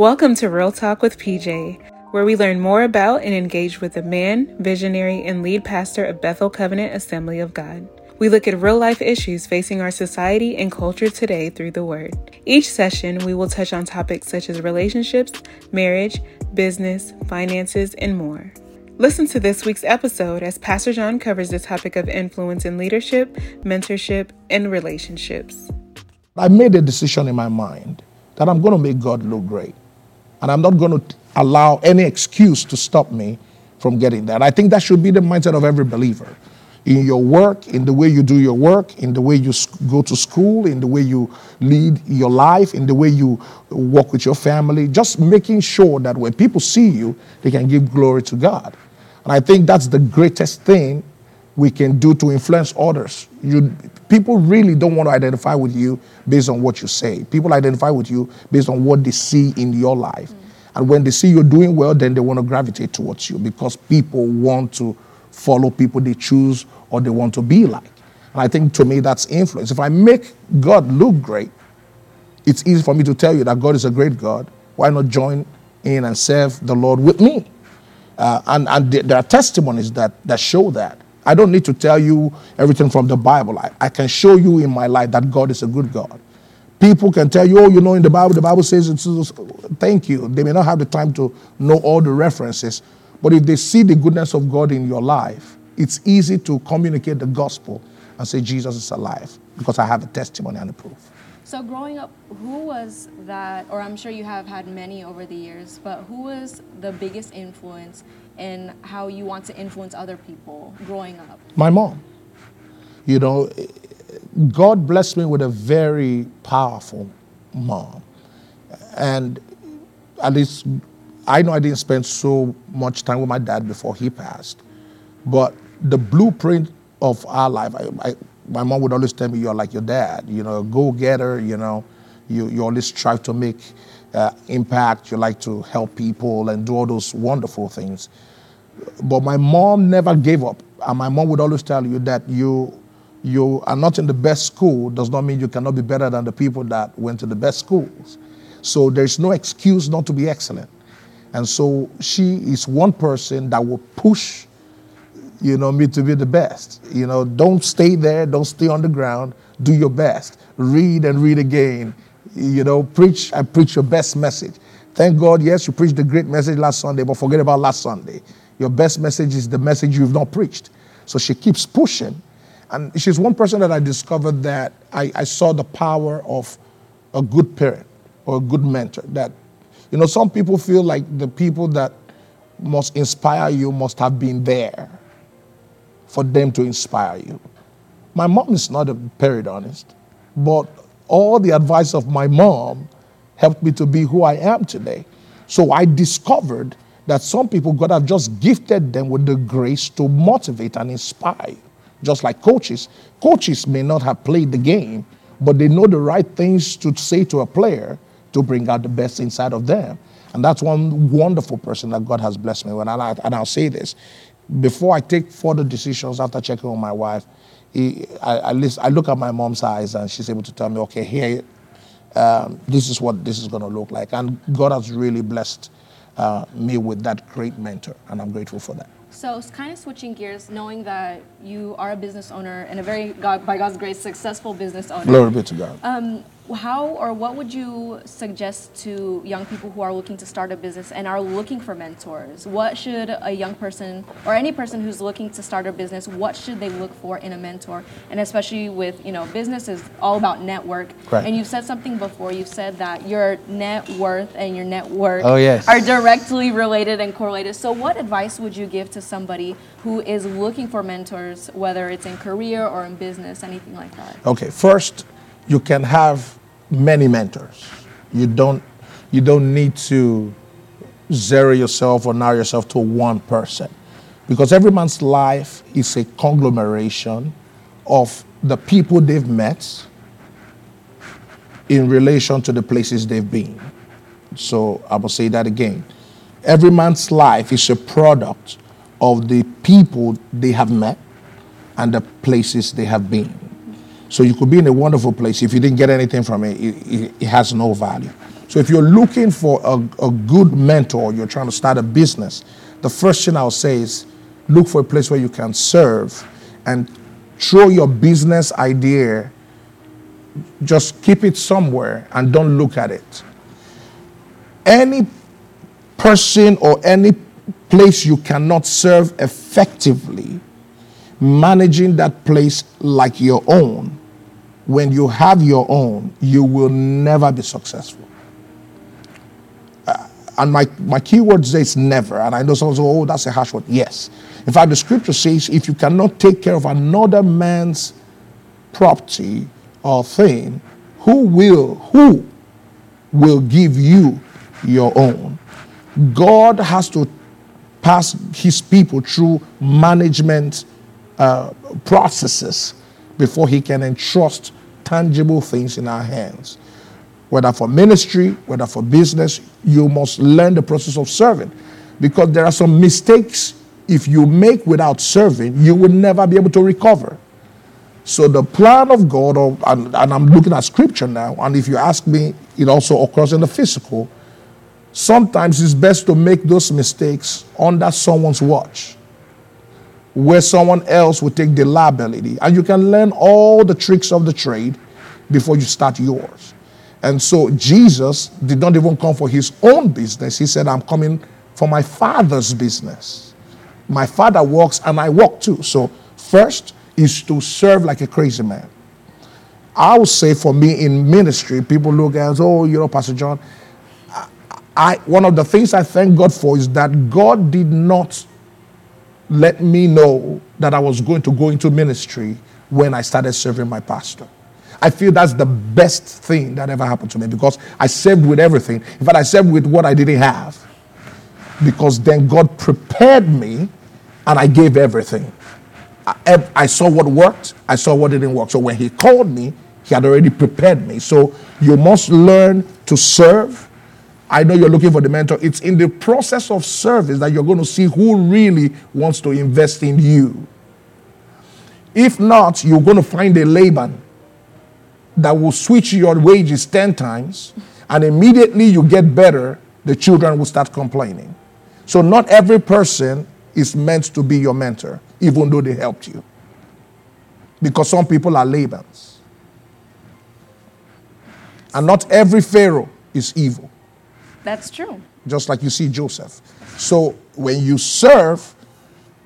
Welcome to Real Talk with PJ, where we learn more about and engage with the man, visionary, and lead pastor of Bethel Covenant Assembly of God. We look at real life issues facing our society and culture today through the Word. Each session, we will touch on topics such as relationships, marriage, business, finances, and more. Listen to this week's episode as Pastor John covers the topic of influence in leadership, mentorship, and relationships. I made a decision in my mind that I'm going to make God look great. And I'm not going to allow any excuse to stop me from getting that. I think that should be the mindset of every believer. In your work, in the way you do your work, in the way you go to school, in the way you lead your life, in the way you work with your family, just making sure that when people see you, they can give glory to God. And I think that's the greatest thing we can do to influence others. You, people really don't want to identify with you based on what you say. People identify with you based on what they see in your life. Mm. And when they see you're doing well, then they want to gravitate towards you because people want to follow people they choose or they want to be like. And I think to me that's influence. If I make God look great, it's easy for me to tell you that God is a great God. Why not join in and serve the Lord with me? Uh, and and there are testimonies that, that show that. I don't need to tell you everything from the Bible. I, I can show you in my life that God is a good God. People can tell you, oh, you know, in the Bible, the Bible says it's, thank you. They may not have the time to know all the references, but if they see the goodness of God in your life, it's easy to communicate the gospel and say Jesus is alive because I have a testimony and a proof. So, growing up, who was that, or I'm sure you have had many over the years, but who was the biggest influence in how you want to influence other people growing up? My mom. You know, God blessed me with a very powerful mom. And at least I know I didn't spend so much time with my dad before he passed, but the blueprint of our life, I, I, my mom would always tell me, you're like your dad, you know, go getter, you know, you, you always strive to make uh, impact, you like to help people and do all those wonderful things. But my mom never gave up. And my mom would always tell you that you, you are not in the best school does not mean you cannot be better than the people that went to the best schools. So there's no excuse not to be excellent. And so she is one person that will push you know, me to be the best. You know, don't stay there, don't stay on the ground, do your best. Read and read again. You know, preach and preach your best message. Thank God, yes, you preached the great message last Sunday, but forget about last Sunday. Your best message is the message you've not preached. So she keeps pushing. And she's one person that I discovered that I, I saw the power of a good parent or a good mentor. That, you know, some people feel like the people that must inspire you must have been there for them to inspire you. My mom is not a periodontist, but all the advice of my mom helped me to be who I am today. So I discovered that some people, God have just gifted them with the grace to motivate and inspire. Just like coaches. Coaches may not have played the game, but they know the right things to say to a player to bring out the best inside of them. And that's one wonderful person that God has blessed me with. And, I, and I'll say this before I take further decisions after checking on my wife, he, I, I, list, I, look at my mom's eyes and she's able to tell me, okay, here, um, this is what this is going to look like. And God has really blessed uh, me with that great mentor, and I'm grateful for that. So, it's kind of switching gears, knowing that you are a business owner and a very, God, by God's grace, successful business owner. Glory be to God. Um, how or what would you suggest to young people who are looking to start a business and are looking for mentors? What should a young person or any person who's looking to start a business, what should they look for in a mentor? And especially with, you know, business is all about network. Right. And you've said something before. You've said that your net worth and your network oh, yes. are directly related and correlated. So what advice would you give to somebody who is looking for mentors, whether it's in career or in business, anything like that? Okay, first, you can have many mentors. You don't, you don't need to zero yourself or narrow yourself to one person. Because every man's life is a conglomeration of the people they've met in relation to the places they've been. So I will say that again. Every man's life is a product of the people they have met and the places they have been. So you could be in a wonderful place. If you didn't get anything from it, it, it, has no value. So if you're looking for a, a good mentor, you're trying to start a business, the first thing I'll say is look for a place where you can serve and throw your business idea, just keep it somewhere and don't look at it. Any person or any place you cannot serve effectively, managing that place like your own, when you have your own, you will never be successful. Uh, and my, my key word is never. And I know someone says, oh, that's a harsh word. Yes. In fact, the scripture says if you cannot take care of another man's property or thing, who will, who will give you your own? God has to pass his people through management uh, processes before he can entrust tangible things in our hands. Whether for ministry, whether for business, you must learn the process of serving because there are some mistakes if you make without serving, you will never be able to recover. So the plan of God, or, and, and I'm looking at scripture now, and if you ask me, it also occurs in the physical sometimes it's best to make those mistakes under someone's watch where someone else will take the liability. And you can learn all the tricks of the trade before you start yours. And so jesus did not even come for his own business. He said i'm coming for my father's business. My father works and i work too. So first is to serve like a crazy man. I would say for me in ministry people look at oh you know pastor john I, one of the things I thank God for is that God did not let me know that I was going to go into ministry when I started serving my pastor. I feel that's the best thing that ever happened to me because I served with everything. In fact, I served with what I didn't have. Because then God prepared me and I gave everything. I, I saw what worked, I saw what didn't work. So when He called me, He had already prepared me. So you must learn to serve I know you're looking for the mentor. It's in the process of service that you're going to see who really wants to invest in you. If not, you're going to find a Laban that will switch your wages 10 times, and immediately you get better, the children will start complaining. So, not every person is meant to be your mentor, even though they helped you. Because some people are Labans. And not every Pharaoh is evil. That's true. Just like you see Joseph. So when you serve,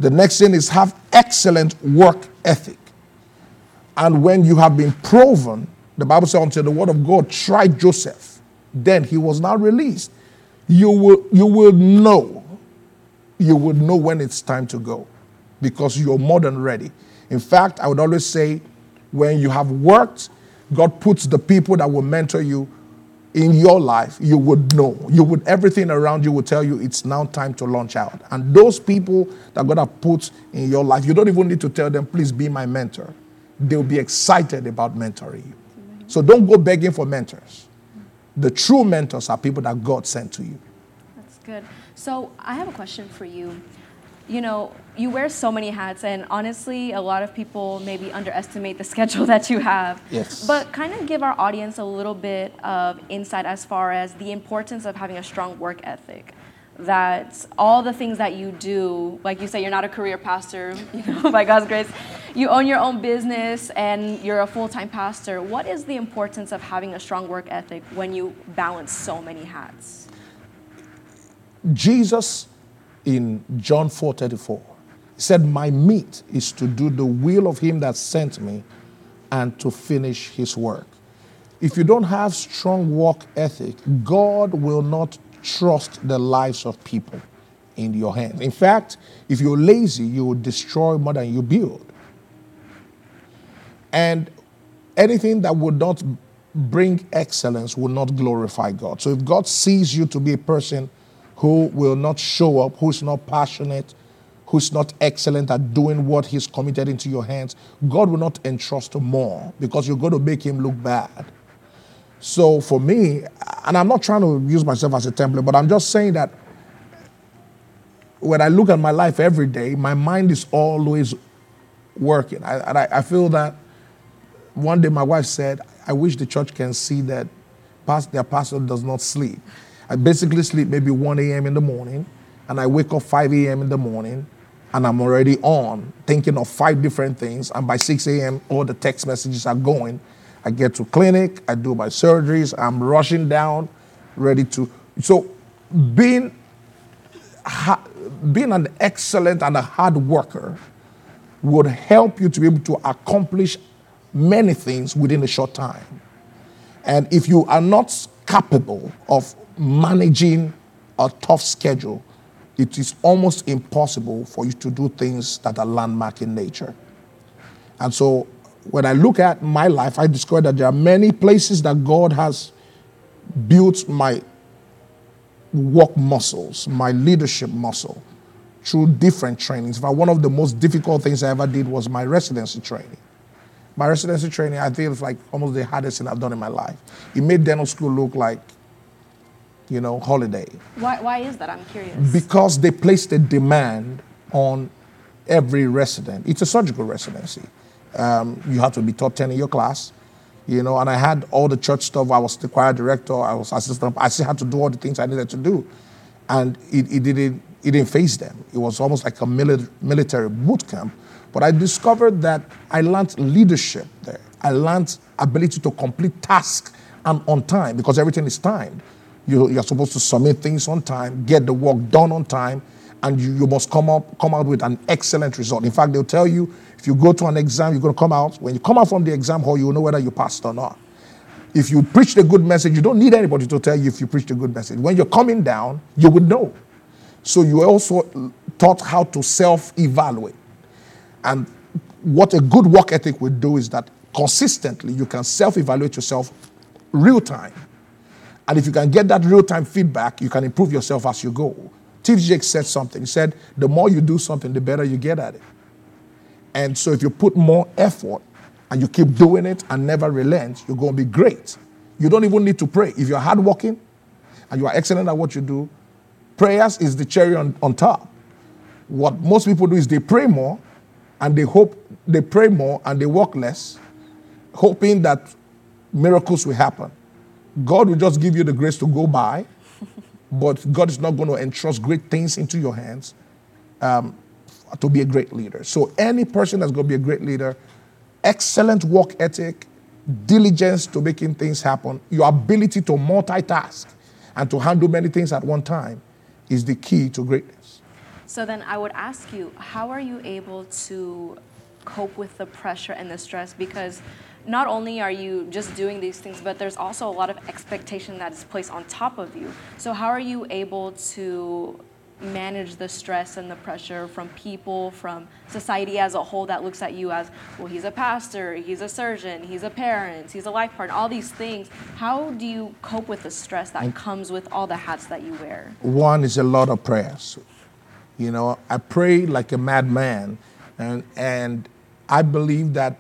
the next thing is have excellent work ethic. And when you have been proven, the Bible says, until the word of God tried Joseph, then he was not released. You will, you will know. You will know when it's time to go because you're more than ready. In fact, I would always say, when you have worked, God puts the people that will mentor you in your life, you would know. You would everything around you would tell you it's now time to launch out. And those people that God has put in your life, you don't even need to tell them, please be my mentor. They'll be excited about mentoring you. So don't go begging for mentors. The true mentors are people that God sent to you. That's good. So I have a question for you you know, you wear so many hats, and honestly, a lot of people maybe underestimate the schedule that you have. Yes. But kind of give our audience a little bit of insight as far as the importance of having a strong work ethic. That all the things that you do, like you say, you're not a career pastor, you know, by God's grace. You own your own business and you're a full time pastor. What is the importance of having a strong work ethic when you balance so many hats? Jesus in John 4 34. He said, My meat is to do the will of him that sent me and to finish his work. If you don't have strong work ethic, God will not trust the lives of people in your hands. In fact, if you're lazy, you will destroy more than you build. And anything that would not bring excellence will not glorify God. So if God sees you to be a person who will not show up, who's not passionate, who's not excellent at doing what he's committed into your hands, God will not entrust more because you're going to make him look bad. So for me, and I'm not trying to use myself as a template, but I'm just saying that when I look at my life every day, my mind is always working. I, I, I feel that one day my wife said, I wish the church can see that past, their pastor does not sleep. I basically sleep maybe 1 a.m. in the morning, and I wake up 5 a.m. in the morning, and I'm already on thinking of five different things. And by 6 a.m., all the text messages are going. I get to clinic, I do my surgeries, I'm rushing down, ready to. So, being ha, being an excellent and a hard worker would help you to be able to accomplish many things within a short time. And if you are not capable of managing a tough schedule, it is almost impossible for you to do things that are landmark in nature. And so when I look at my life, I discover that there are many places that God has built my work muscles, my leadership muscle through different trainings. In fact, one of the most difficult things I ever did was my residency training. My residency training, I think, like almost the hardest thing I've done in my life. It made dental school look like, you know, holiday. Why, why is that? I'm curious. Because they placed a demand on every resident. It's a surgical residency. Um, you have to be top 10 in your class, you know, and I had all the church stuff. I was the choir director, I was assistant. I still had to do all the things I needed to do. And it, it didn't, it didn't faze them. It was almost like a mili- military boot camp. But I discovered that I learned leadership there. I learned ability to complete tasks and on time because everything is timed. You, you're supposed to submit things on time, get the work done on time, and you, you must come up come out with an excellent result. In fact, they'll tell you if you go to an exam, you're going to come out. When you come out from the exam hall, you'll know whether you passed or not. If you preach a good message, you don't need anybody to tell you if you preach a good message. When you're coming down, you would know. So you are also taught how to self-evaluate. And what a good work ethic would do is that consistently you can self-evaluate yourself real time. And if you can get that real time feedback, you can improve yourself as you go. Jake said something. He said, the more you do something, the better you get at it. And so if you put more effort and you keep doing it and never relent, you're going to be great. You don't even need to pray. If you're hardworking and you are excellent at what you do, prayers is the cherry on, on top. What most people do is they pray more and they hope they pray more and they work less, hoping that miracles will happen. God will just give you the grace to go by, but God is not going to entrust great things into your hands um, to be a great leader. So, any person that's going to be a great leader, excellent work ethic, diligence to making things happen, your ability to multitask and to handle many things at one time is the key to greatness. So then I would ask you, how are you able to cope with the pressure and the stress? Because not only are you just doing these things, but there's also a lot of expectation that is placed on top of you. So how are you able to manage the stress and the pressure from people, from society as a whole that looks at you as, well, he's a pastor, he's a surgeon, he's a parent, he's a life partner, all these things. How do you cope with the stress that comes with all the hats that you wear? One is a lot of prayers. You know, I pray like a madman, and, and I believe that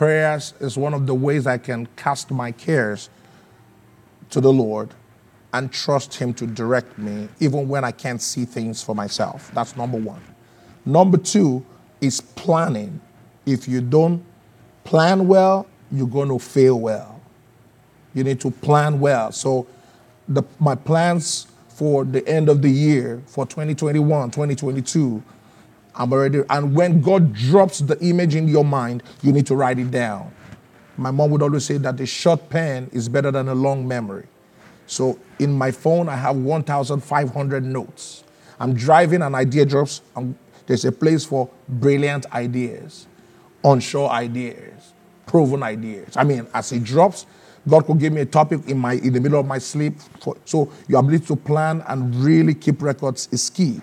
prayers is one of the ways I can cast my cares to the Lord and trust Him to direct me, even when I can't see things for myself. That's number one. Number two is planning. If you don't plan well, you're going to fail well. You need to plan well. So, the, my plans for the end of the year, for 2021, 2022, I'm already, and when God drops the image in your mind, you need to write it down. My mom would always say that a short pen is better than a long memory. So in my phone, I have 1,500 notes. I'm driving, an idea drops. I'm, there's a place for brilliant ideas, onshore ideas, proven ideas. I mean, as it drops, God could give me a topic in my in the middle of my sleep. For, so your ability to plan and really keep records is key.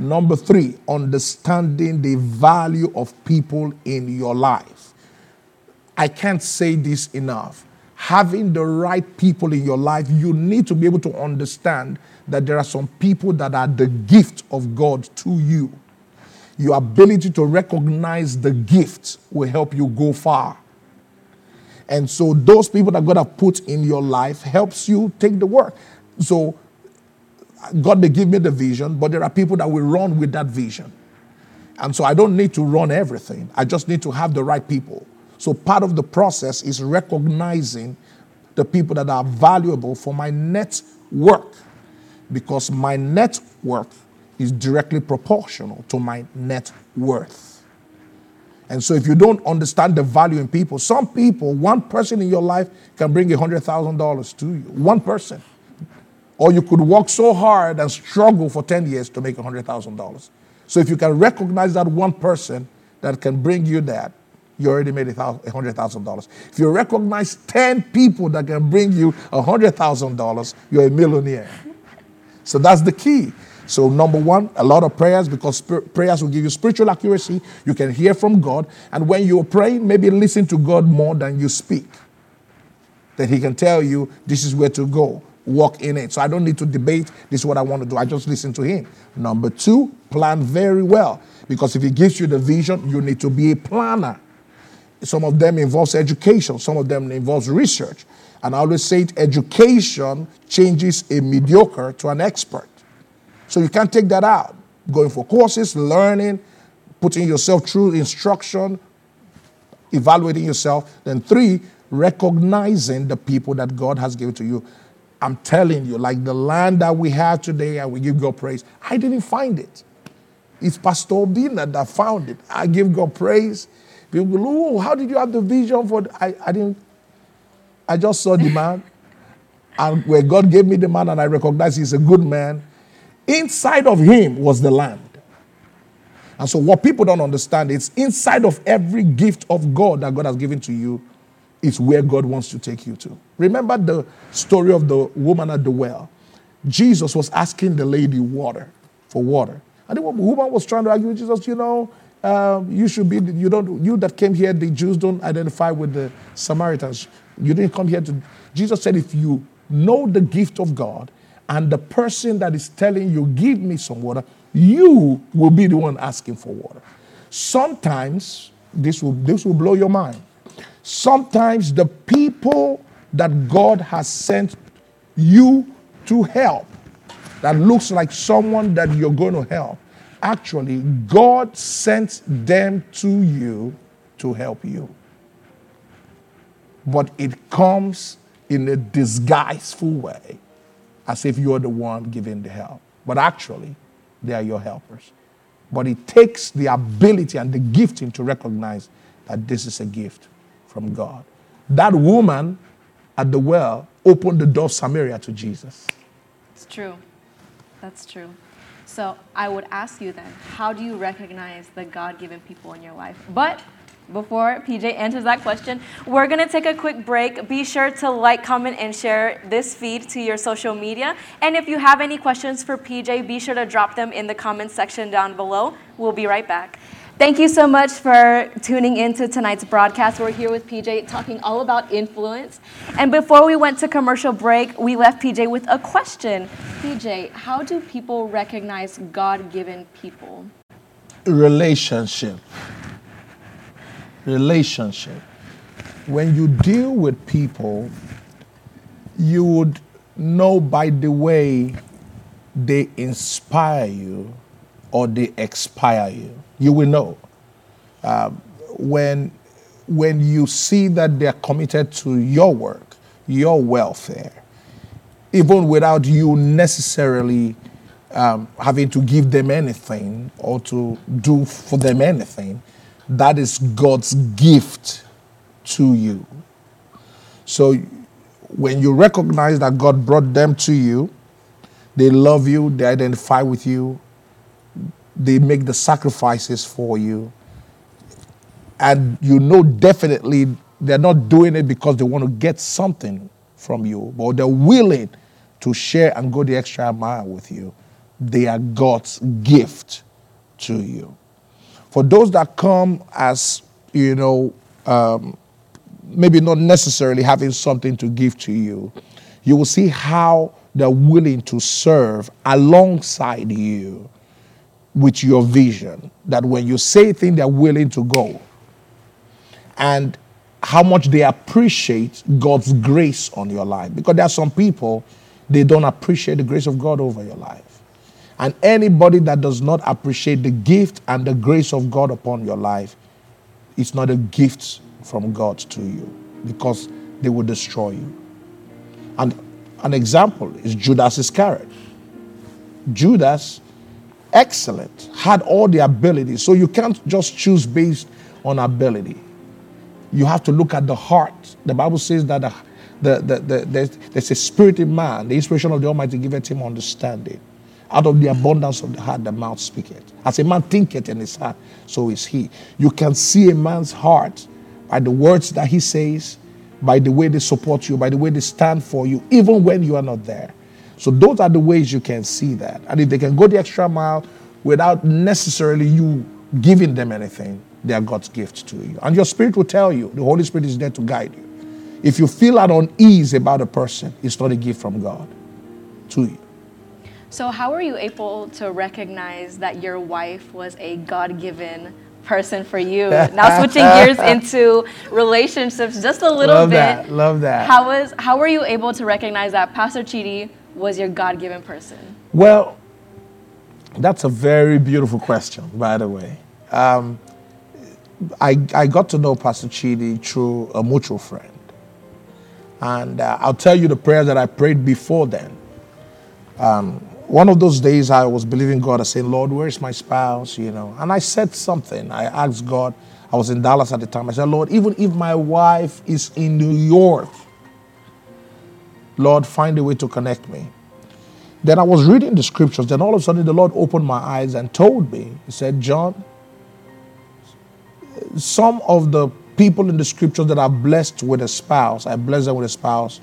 Number three, understanding the value of people in your life. I can't say this enough having the right people in your life, you need to be able to understand that there are some people that are the gift of God to you. Your ability to recognize the gift will help you go far. And so those people that God have put in your life helps you take the work. So God may give me the vision, but there are people that will run with that vision. And so I don't need to run everything. I just need to have the right people. So part of the process is recognizing the people that are valuable for my net worth because my net worth is directly proportional to my net worth. And so, if you don't understand the value in people, some people, one person in your life can bring $100,000 to you. One person. Or you could work so hard and struggle for 10 years to make $100,000. So, if you can recognize that one person that can bring you that, you already made $100,000. If you recognize 10 people that can bring you $100,000, you're a millionaire. So that's the key. So, number one, a lot of prayers because prayers will give you spiritual accuracy. You can hear from God. And when you're praying, maybe listen to God more than you speak. Then He can tell you this is where to go. Walk in it. So, I don't need to debate. This is what I want to do. I just listen to Him. Number two, plan very well. Because if He gives you the vision, you need to be a planner. Some of them involves education, some of them involves research. And I always say it, education changes a mediocre to an expert. So you can't take that out. Going for courses, learning, putting yourself through instruction, evaluating yourself. Then three, recognizing the people that God has given to you. I'm telling you, like the land that we have today, and we give God praise. I didn't find it. It's Pastor Obina that found it. I give God praise. People go, oh, how did you have the vision for? I, I didn't. I just saw the man, and where God gave me the man, and I recognize he's a good man. Inside of him was the land. And so, what people don't understand is inside of every gift of God that God has given to you is where God wants to take you to. Remember the story of the woman at the well. Jesus was asking the lady water for water. And the woman was trying to argue with Jesus, you know, um, you should be, you don't, you that came here, the Jews don't identify with the Samaritans. You didn't come here to, Jesus said, if you know the gift of God and the person that is telling you, give me some water, you will be the one asking for water. Sometimes, this will, this will blow your mind. Sometimes the people that God has sent you to help, that looks like someone that you're going to help, Actually, God sent them to you to help you. But it comes in a disguiseful way, as if you're the one giving the help. But actually, they are your helpers. But it takes the ability and the gifting to recognize that this is a gift from God. That woman at the well opened the door of Samaria to Jesus. It's true. That's true. So I would ask you then, how do you recognize the God given people in your life? But before PJ answers that question, we're going to take a quick break. Be sure to like, comment, and share this feed to your social media. And if you have any questions for PJ, be sure to drop them in the comments section down below. We'll be right back. Thank you so much for tuning into tonight's broadcast. We're here with PJ talking all about influence. And before we went to commercial break, we left PJ with a question. PJ, how do people recognize God given people? Relationship. Relationship. When you deal with people, you would know by the way they inspire you or they expire you you will know. Uh, when, when you see that they're committed to your work, your welfare, even without you necessarily um, having to give them anything or to do for them anything, that is God's gift to you. So when you recognize that God brought them to you, they love you, they identify with you, they make the sacrifices for you. And you know definitely they're not doing it because they want to get something from you, but they're willing to share and go the extra mile with you. They are God's gift to you. For those that come as, you know, um, maybe not necessarily having something to give to you, you will see how they're willing to serve alongside you with your vision. That when you say things, they're willing to go. And how much they appreciate God's grace on your life. Because there are some people, they don't appreciate the grace of God over your life. And anybody that does not appreciate the gift and the grace of God upon your life, it's not a gift from God to you because they will destroy you. And an example is Judas Iscariot. Judas, excellent, had all the abilities. So you can't just choose based on ability. You have to look at the heart. The Bible says that the, the, the, the there's, there's, a spirit in man. The inspiration of the Almighty giveth him understanding. Out of the abundance of the heart, the mouth speaketh. As a man thinketh in his heart, so is he. You can see a man's heart by the words that he says, by the way they support you, by the way they stand for you, even when you are not there. So those are the ways you can see that. And if they can go the extra mile without necessarily you giving them anything, they are God's gift to you. And your spirit will tell you, the Holy Spirit is there to guide you. If you feel at unease about a person, it's not a gift from God to you. So, how are you able to recognize that your wife was a God given person for you? now, switching gears into relationships just a little love bit. Love that. Love that. How was how were you able to recognize that Pastor Chidi was your God given person? Well, that's a very beautiful question, by the way. Um, I, I got to know Pastor Chidi through a mutual friend. And uh, I'll tell you the prayers that I prayed before then. Um, one of those days I was believing God, I said, Lord, where's my spouse? You know, and I said something. I asked God, I was in Dallas at the time. I said, Lord, even if my wife is in New York, Lord, find a way to connect me. Then I was reading the scriptures. Then all of a sudden, the Lord opened my eyes and told me, He said, John, some of the people in the scriptures that are blessed with a spouse, I bless them with a spouse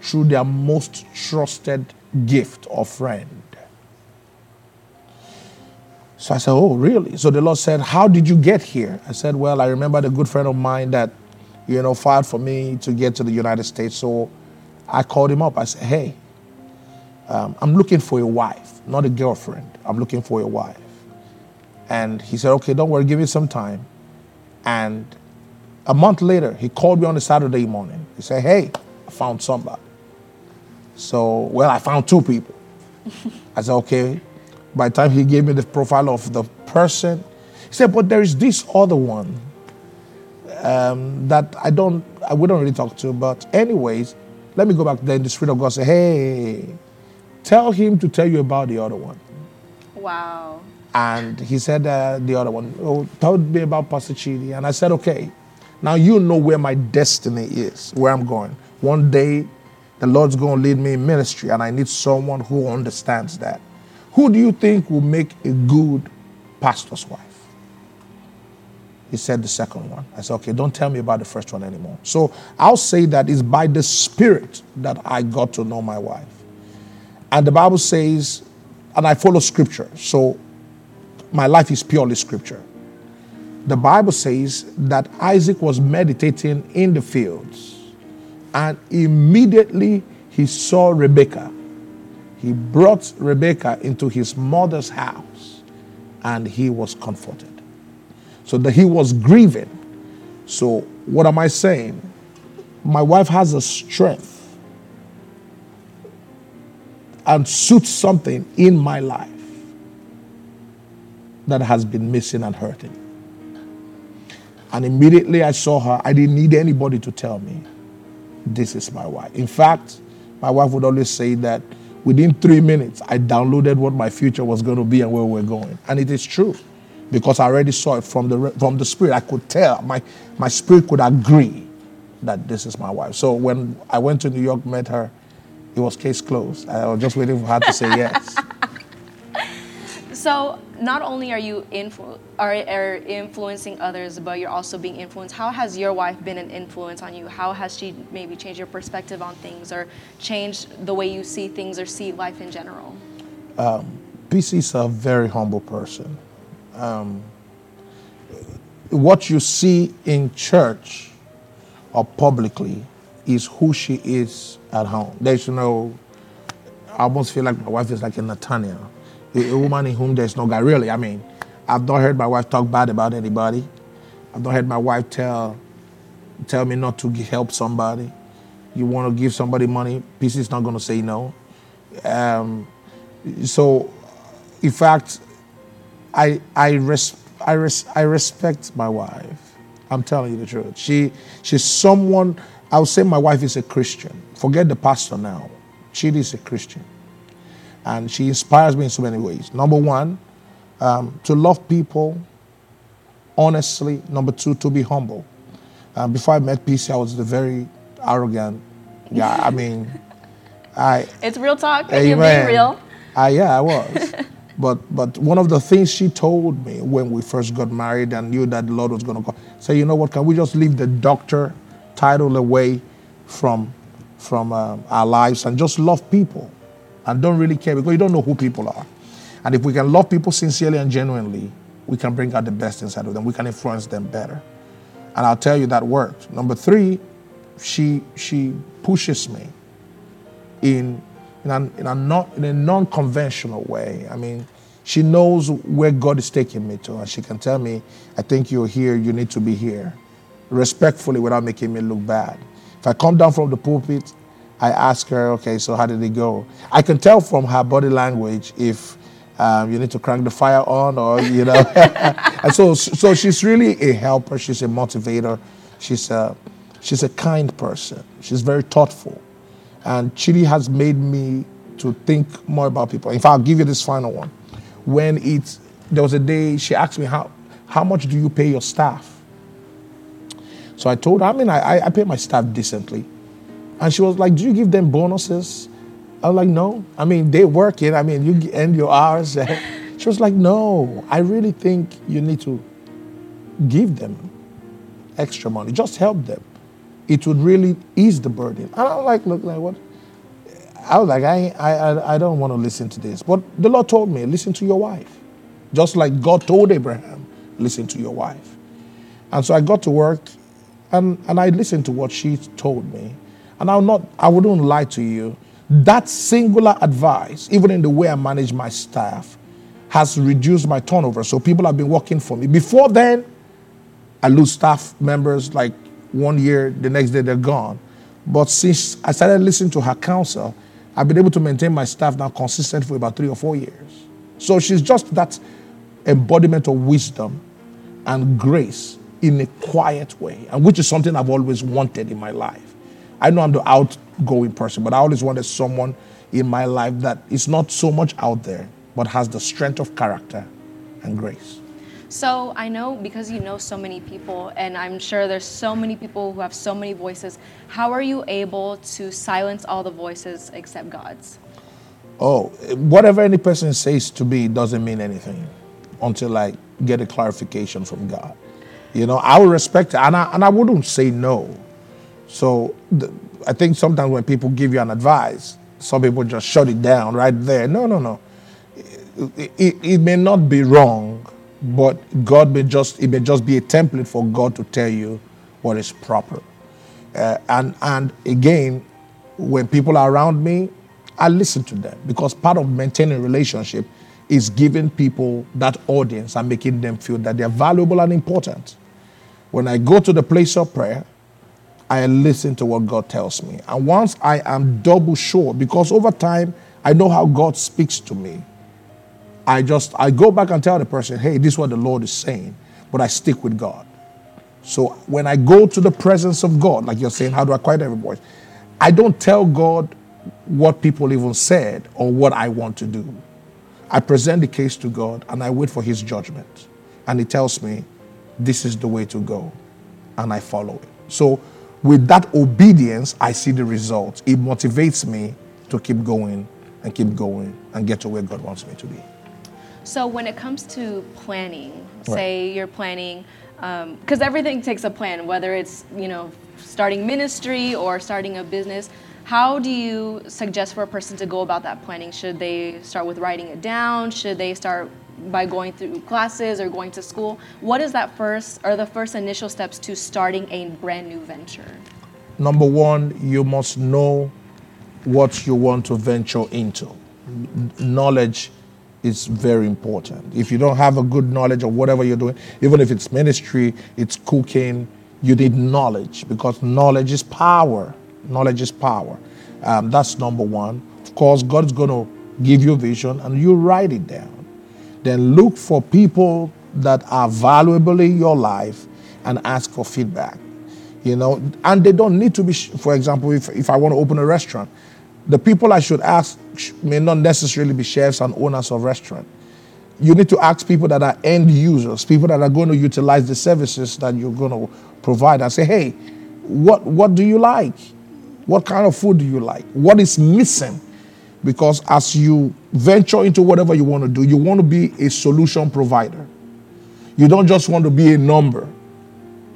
through their most trusted gift or friend. So I said, Oh, really? So the Lord said, How did you get here? I said, Well, I remember the good friend of mine that, you know, filed for me to get to the United States. So I called him up. I said, Hey, um, I'm looking for a wife, not a girlfriend. I'm looking for a wife. And he said, Okay, don't worry, give me some time. And a month later, he called me on a Saturday morning. He said, Hey, I found somebody. So, well, I found two people. I said, Okay. By the time he gave me the profile of the person, he said, But there is this other one um, that I don't, I wouldn't really talk to. But, anyways, let me go back then. The Spirit of God said, Hey, tell him to tell you about the other one. Wow. And he said, uh, the other one, oh, tell me about Pastor Chidi. And I said, okay, now you know where my destiny is, where I'm going. One day, the Lord's going to lead me in ministry, and I need someone who understands that. Who do you think will make a good pastor's wife? He said the second one. I said, okay, don't tell me about the first one anymore. So I'll say that it's by the Spirit that I got to know my wife. And the Bible says, and I follow scripture. So my life is purely scripture. The Bible says that Isaac was meditating in the fields and immediately he saw Rebekah. He brought Rebekah into his mother's house and he was comforted. So that he was grieving. So, what am I saying? My wife has a strength and suits something in my life that has been missing and hurting. And immediately I saw her, I didn't need anybody to tell me, this is my wife. In fact, my wife would always say that within three minutes, I downloaded what my future was going to be and where we we're going. And it is true because I already saw it from the, from the spirit. I could tell, my, my spirit could agree that this is my wife. So when I went to New York, met her, it was case closed. I was just waiting for her to say yes. So not only are you influ- are, are influencing others, but you're also being influenced. How has your wife been an influence on you? How has she maybe changed your perspective on things, or changed the way you see things, or see life in general? Um, is a very humble person. Um, what you see in church or publicly is who she is at home. There's no, I almost feel like my wife is like a Nathaniel a, a woman in whom there's no God. Really, I mean, I've not heard my wife talk bad about anybody. I've not heard my wife tell tell me not to help somebody. You want to give somebody money, PC is not going to say no. Um, so, in fact, I I res, I, res, I respect my wife. I'm telling you the truth. She she's someone. I would say my wife is a Christian forget the pastor now. She is a Christian. And she inspires me in so many ways. Number one, um, to love people honestly. Number two, to be humble. Um, before I met PC, I was the very arrogant. Yeah, I mean, I. It's real talk. If you're being real. I, yeah, I was. but but one of the things she told me when we first got married and knew that the Lord was going to go, say, you know what? Can we just leave the doctor title away from from um, our lives and just love people and don't really care because you don't know who people are. And if we can love people sincerely and genuinely, we can bring out the best inside of them. We can influence them better. And I'll tell you that worked. Number three, she she pushes me in in, an, in a not in a non-conventional way. I mean, she knows where God is taking me to, and she can tell me, "I think you're here. You need to be here," respectfully, without making me look bad. If I come down from the pulpit, I ask her, "Okay, so how did it go?" I can tell from her body language if um, you need to crank the fire on, or you know. and so, so she's really a helper. She's a motivator. She's a she's a kind person. She's very thoughtful, and Chidi has made me to think more about people. In fact, I'll give you this final one. When it there was a day she asked me how how much do you pay your staff? So I told her, I mean, I, I pay my staff decently. And she was like, Do you give them bonuses? I was like, no. I mean, they work it. I mean, you end your hours. she was like, no. I really think you need to give them extra money. Just help them. It would really ease the burden. And I like, look, like what? I was like, I, I, I don't want to listen to this. But the Lord told me, listen to your wife. Just like God told Abraham, listen to your wife. And so I got to work and, and I listened to what she told me. And I'll not, I wouldn't lie to you. That singular advice, even in the way I manage my staff, has reduced my turnover. So people have been working for me. Before then, I lose staff members like one year, the next day they're gone. But since I started listening to her counsel, I've been able to maintain my staff now consistent for about three or four years. So she's just that embodiment of wisdom and grace in a quiet way, and which is something I've always wanted in my life. I know I'm the outgoing person, but I always wanted someone in my life that is not so much out there, but has the strength of character and grace. So I know because you know so many people, and I'm sure there's so many people who have so many voices. How are you able to silence all the voices except God's? Oh, whatever any person says to me doesn't mean anything until I get a clarification from God. You know, I will respect it, and I, and I wouldn't say no. So the, I think sometimes when people give you an advice, some people just shut it down right there. No, no, no. It, it, it may not be wrong, but God may just it may just be a template for God to tell you what is proper. Uh, and and again, when people are around me, I listen to them because part of maintaining relationship is giving people that audience and making them feel that they're valuable and important. When I go to the place of prayer, I listen to what God tells me. And once I am double sure, because over time I know how God speaks to me, I just I go back and tell the person, hey, this is what the Lord is saying, but I stick with God. So when I go to the presence of God, like you're saying, how do I quiet every voice? I don't tell God what people even said or what I want to do. I present the case to God and I wait for his judgment. And he tells me, this is the way to go. And I follow it. So with that obedience, I see the results. It motivates me to keep going and keep going and get to where God wants me to be. So, when it comes to planning, right. say you're planning, because um, everything takes a plan, whether it's you know starting ministry or starting a business. How do you suggest for a person to go about that planning? Should they start with writing it down? Should they start by going through classes or going to school. What is that first or the first initial steps to starting a brand new venture? Number one, you must know what you want to venture into. Knowledge is very important. If you don't have a good knowledge of whatever you're doing, even if it's ministry, it's cooking, you need knowledge because knowledge is power. Knowledge is power. Um, that's number one. Of course, God's going to give you vision and you write it down then look for people that are valuable in your life and ask for feedback. You know, and they don't need to be, for example, if, if I want to open a restaurant, the people I should ask may not necessarily be chefs and owners of restaurant. You need to ask people that are end users, people that are going to utilize the services that you're going to provide and say, hey, what, what do you like? What kind of food do you like? What is missing? Because as you venture into whatever you want to do, you want to be a solution provider. You don't just want to be a number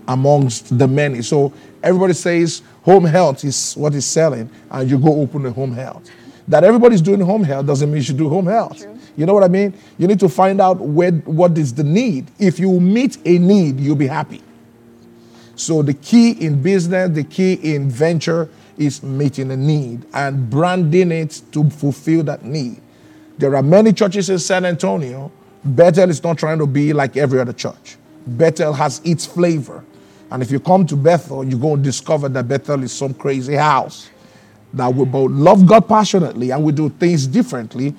amongst the many. So everybody says home health is what is selling, and you go open a home health. That everybody's doing home health doesn't mean you should do home health. True. You know what I mean? You need to find out where, what is the need. If you meet a need, you'll be happy. So the key in business, the key in venture is meeting a need and branding it to fulfill that need. There are many churches in San Antonio. Bethel is not trying to be like every other church. Bethel has its flavor. And if you come to Bethel, you're going to discover that Bethel is some crazy house. That we both love God passionately and we do things differently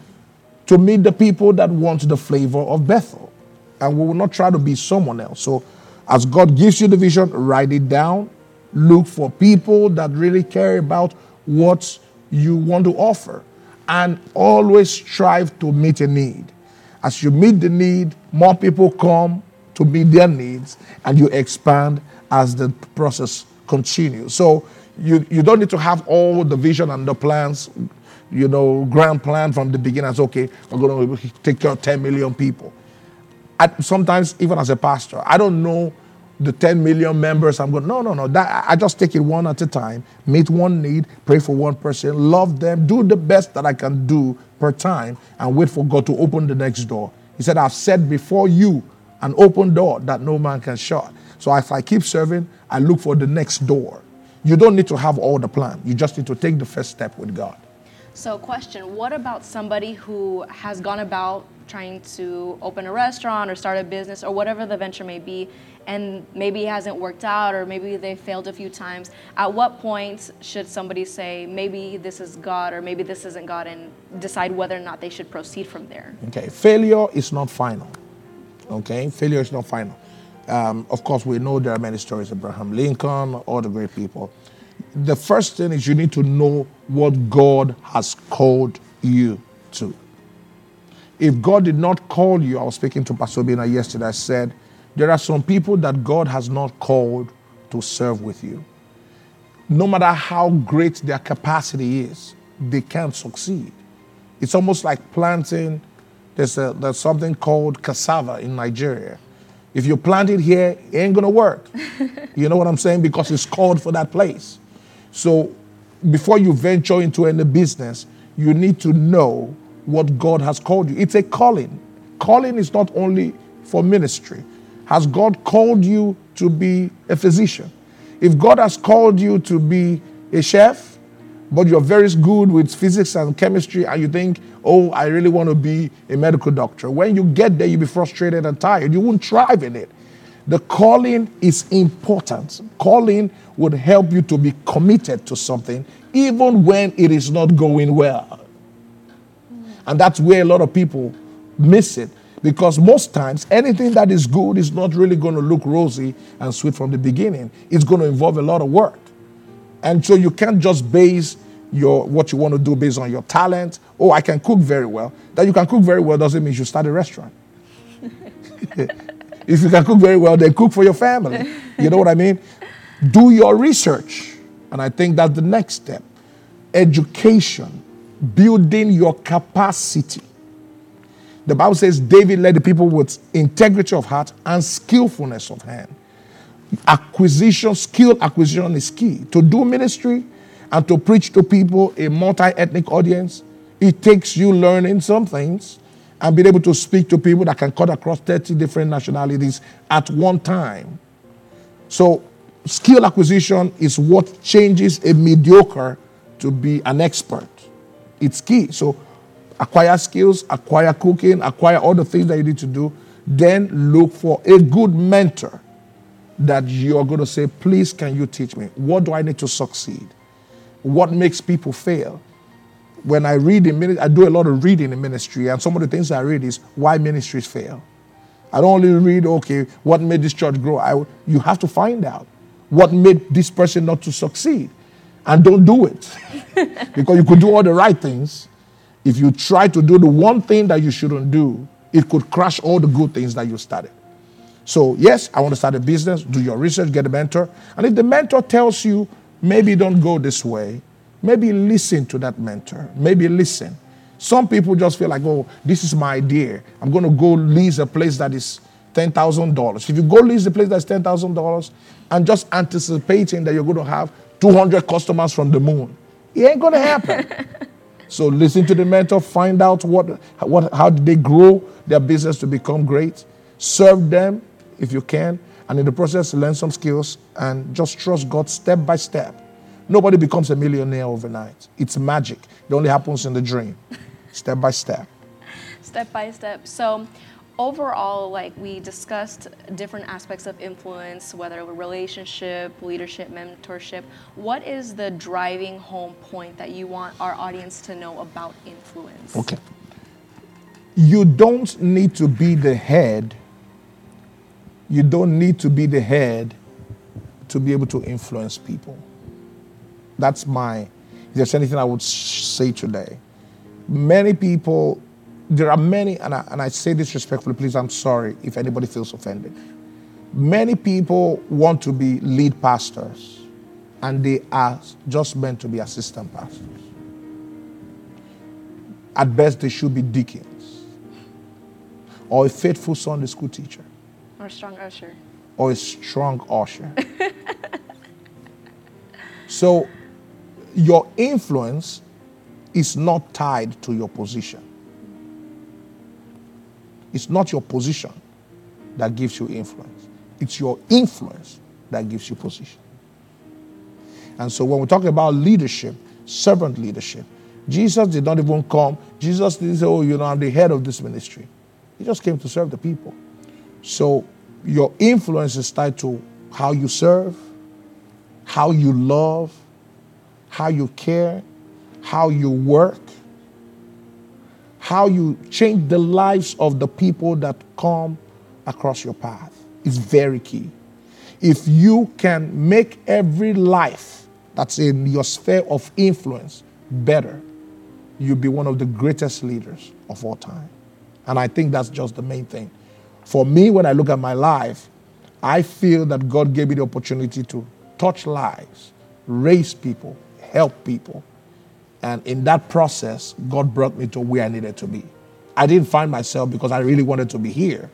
to meet the people that want the flavor of Bethel. And we will not try to be someone else. So, as God gives you the vision, write it down. Look for people that really care about what you want to offer. And always strive to meet a need. As you meet the need, more people come to meet their needs, and you expand as the process continues. So, you, you don't need to have all the vision and the plans you know, grand plan from the beginning. As okay, we're going to take care of 10 million people. I, sometimes, even as a pastor, I don't know the 10 million members. I'm going, no, no, no. That, I just take it one at a time, meet one need, pray for one person, love them, do the best that I can do per time, and wait for God to open the next door. He said, I've set before you an open door that no man can shut. So if I keep serving, I look for the next door. You don't need to have all the plan. You just need to take the first step with God. So, question What about somebody who has gone about trying to open a restaurant or start a business or whatever the venture may be, and maybe it hasn't worked out or maybe they failed a few times? At what point should somebody say, maybe this is God or maybe this isn't God, and decide whether or not they should proceed from there? Okay, failure is not final. Okay, failure is not final. Um, of course, we know there are many stories of Abraham Lincoln, all the great people the first thing is you need to know what God has called you to. If God did not call you, I was speaking to Pastor Bina yesterday, I said, there are some people that God has not called to serve with you. No matter how great their capacity is, they can't succeed. It's almost like planting, there's, a, there's something called cassava in Nigeria. If you plant it here, it ain't gonna work. you know what I'm saying? Because it's called for that place. So before you venture into any business, you need to know what God has called you. It's a calling. Calling is not only for ministry. Has God called you to be a physician? If God has called you to be a chef, but you're very good with physics and chemistry, and you think, oh, I really want to be a medical doctor, when you get there, you'll be frustrated and tired. You won't thrive in it. The calling is important. Calling would help you to be committed to something even when it is not going well. And that's where a lot of people miss it because most times anything that is good is not really going to look rosy and sweet from the beginning. It's going to involve a lot of work. And so you can't just base your what you want to do based on your talent. Oh, I can cook very well. That you can cook very well doesn't mean you start a restaurant. if you can cook very well, then cook for your family. You know what I mean? Do your research. And I think that's the next step. Education, building your capacity. The Bible says David led the people with integrity of heart and skillfulness of hand. Acquisition, skill acquisition is key. To do ministry and to preach to people, a multi ethnic audience, it takes you learning some things and being able to speak to people that can cut across 30 different nationalities at one time. So skill acquisition is what changes a mediocre to be an expert. It's key. So acquire skills, acquire cooking, acquire all the things that you need to do. Then look for a good mentor that you're going to say, please, can you teach me? What do I need to succeed? What makes people fail? When I read in ministry, I do a lot of reading in ministry, and some of the things I read is why ministries fail. I don't only read, okay, what made this church grow. I, you have to find out what made this person not to succeed. And don't do it. because you could do all the right things. If you try to do the one thing that you shouldn't do, it could crash all the good things that you started. So, yes, I want to start a business, do your research, get a mentor. And if the mentor tells you, maybe don't go this way, maybe listen to that mentor. Maybe listen. Some people just feel like, oh, this is my idea. I'm going to go lease a place that is $10,000. If you go lease a place that's $10,000 and just anticipating that you're going to have 200 customers from the moon, it ain't going to happen. so listen to the mentor, find out what, what, how did they grow their business to become great. Serve them if you can, and in the process, learn some skills and just trust God step by step. Nobody becomes a millionaire overnight. It's magic. It only happens in the dream, step by step. Step by step. So, overall, like we discussed different aspects of influence, whether relationship, leadership, mentorship. What is the driving home point that you want our audience to know about influence? Okay. You don't need to be the head. You don't need to be the head to be able to influence people. That's my, if there's anything I would say today. Many people, there are many, and I, and I say this respectfully, please, I'm sorry if anybody feels offended. Many people want to be lead pastors, and they are just meant to be assistant pastors. At best, they should be deacons, or a faithful Sunday school teacher, or a strong usher, or a strong usher. so your influence is not tied to your position. It's not your position that gives you influence, it's your influence that gives you position. And so when we talk about leadership, servant leadership, Jesus did not even come. Jesus didn't say, Oh, you know, I'm the head of this ministry. He just came to serve the people. So your influence is tied to how you serve, how you love, how you care, how you work, how you change the lives of the people that come across your path is very key. If you can make every life that's in your sphere of influence better, you'll be one of the greatest leaders of all time. And I think that's just the main thing. For me, when I look at my life, I feel that God gave me the opportunity to touch lives, raise people, help people. And in that process, God brought me to where I needed to be. I didn't find myself because I really wanted to be here.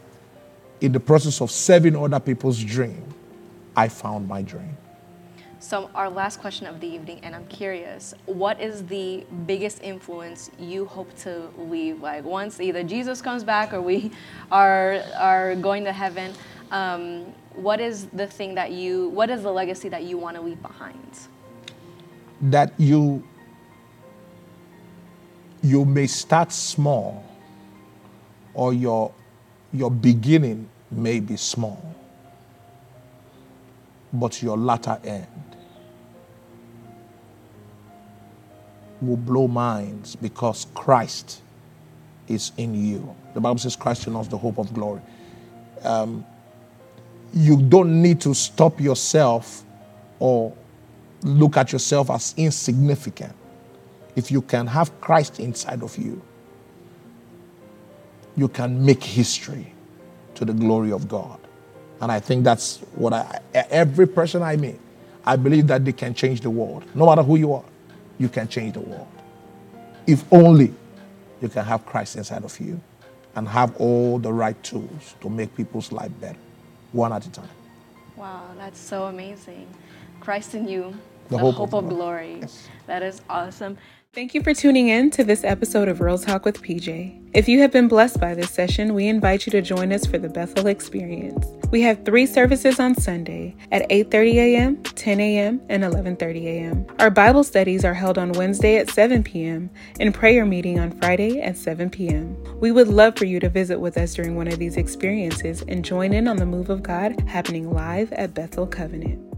In the process of serving other people's dream, I found my dream. So, our last question of the evening, and I'm curious, what is the biggest influence you hope to leave? Like, once either Jesus comes back or we are, are going to heaven, um, what is the thing that you, what is the legacy that you want to leave behind? that you you may start small or your your beginning may be small but your latter end will blow minds because Christ is in you. The Bible says Christ in us the hope of glory. Um, you don't need to stop yourself or look at yourself as insignificant. If you can have Christ inside of you, you can make history to the glory of God. And I think that's what I, every person I meet, I believe that they can change the world. No matter who you are, you can change the world. If only you can have Christ inside of you and have all the right tools to make people's life better, one at a time. Wow, that's so amazing. Christ in you, The the, hope hope, of of glory. Yes. That is awesome. Thank you for tuning in to this episode of Real Talk with PJ. If you have been blessed by this session, we invite you to join us for the Bethel Experience. We have three services on Sunday at 8:30 a.m., 10 a.m., and 11:30 a.m. Our Bible studies are held on Wednesday at 7 p.m. and prayer meeting on Friday at 7 p.m. We would love for you to visit with us during one of these experiences and join in on the move of God happening live at Bethel Covenant.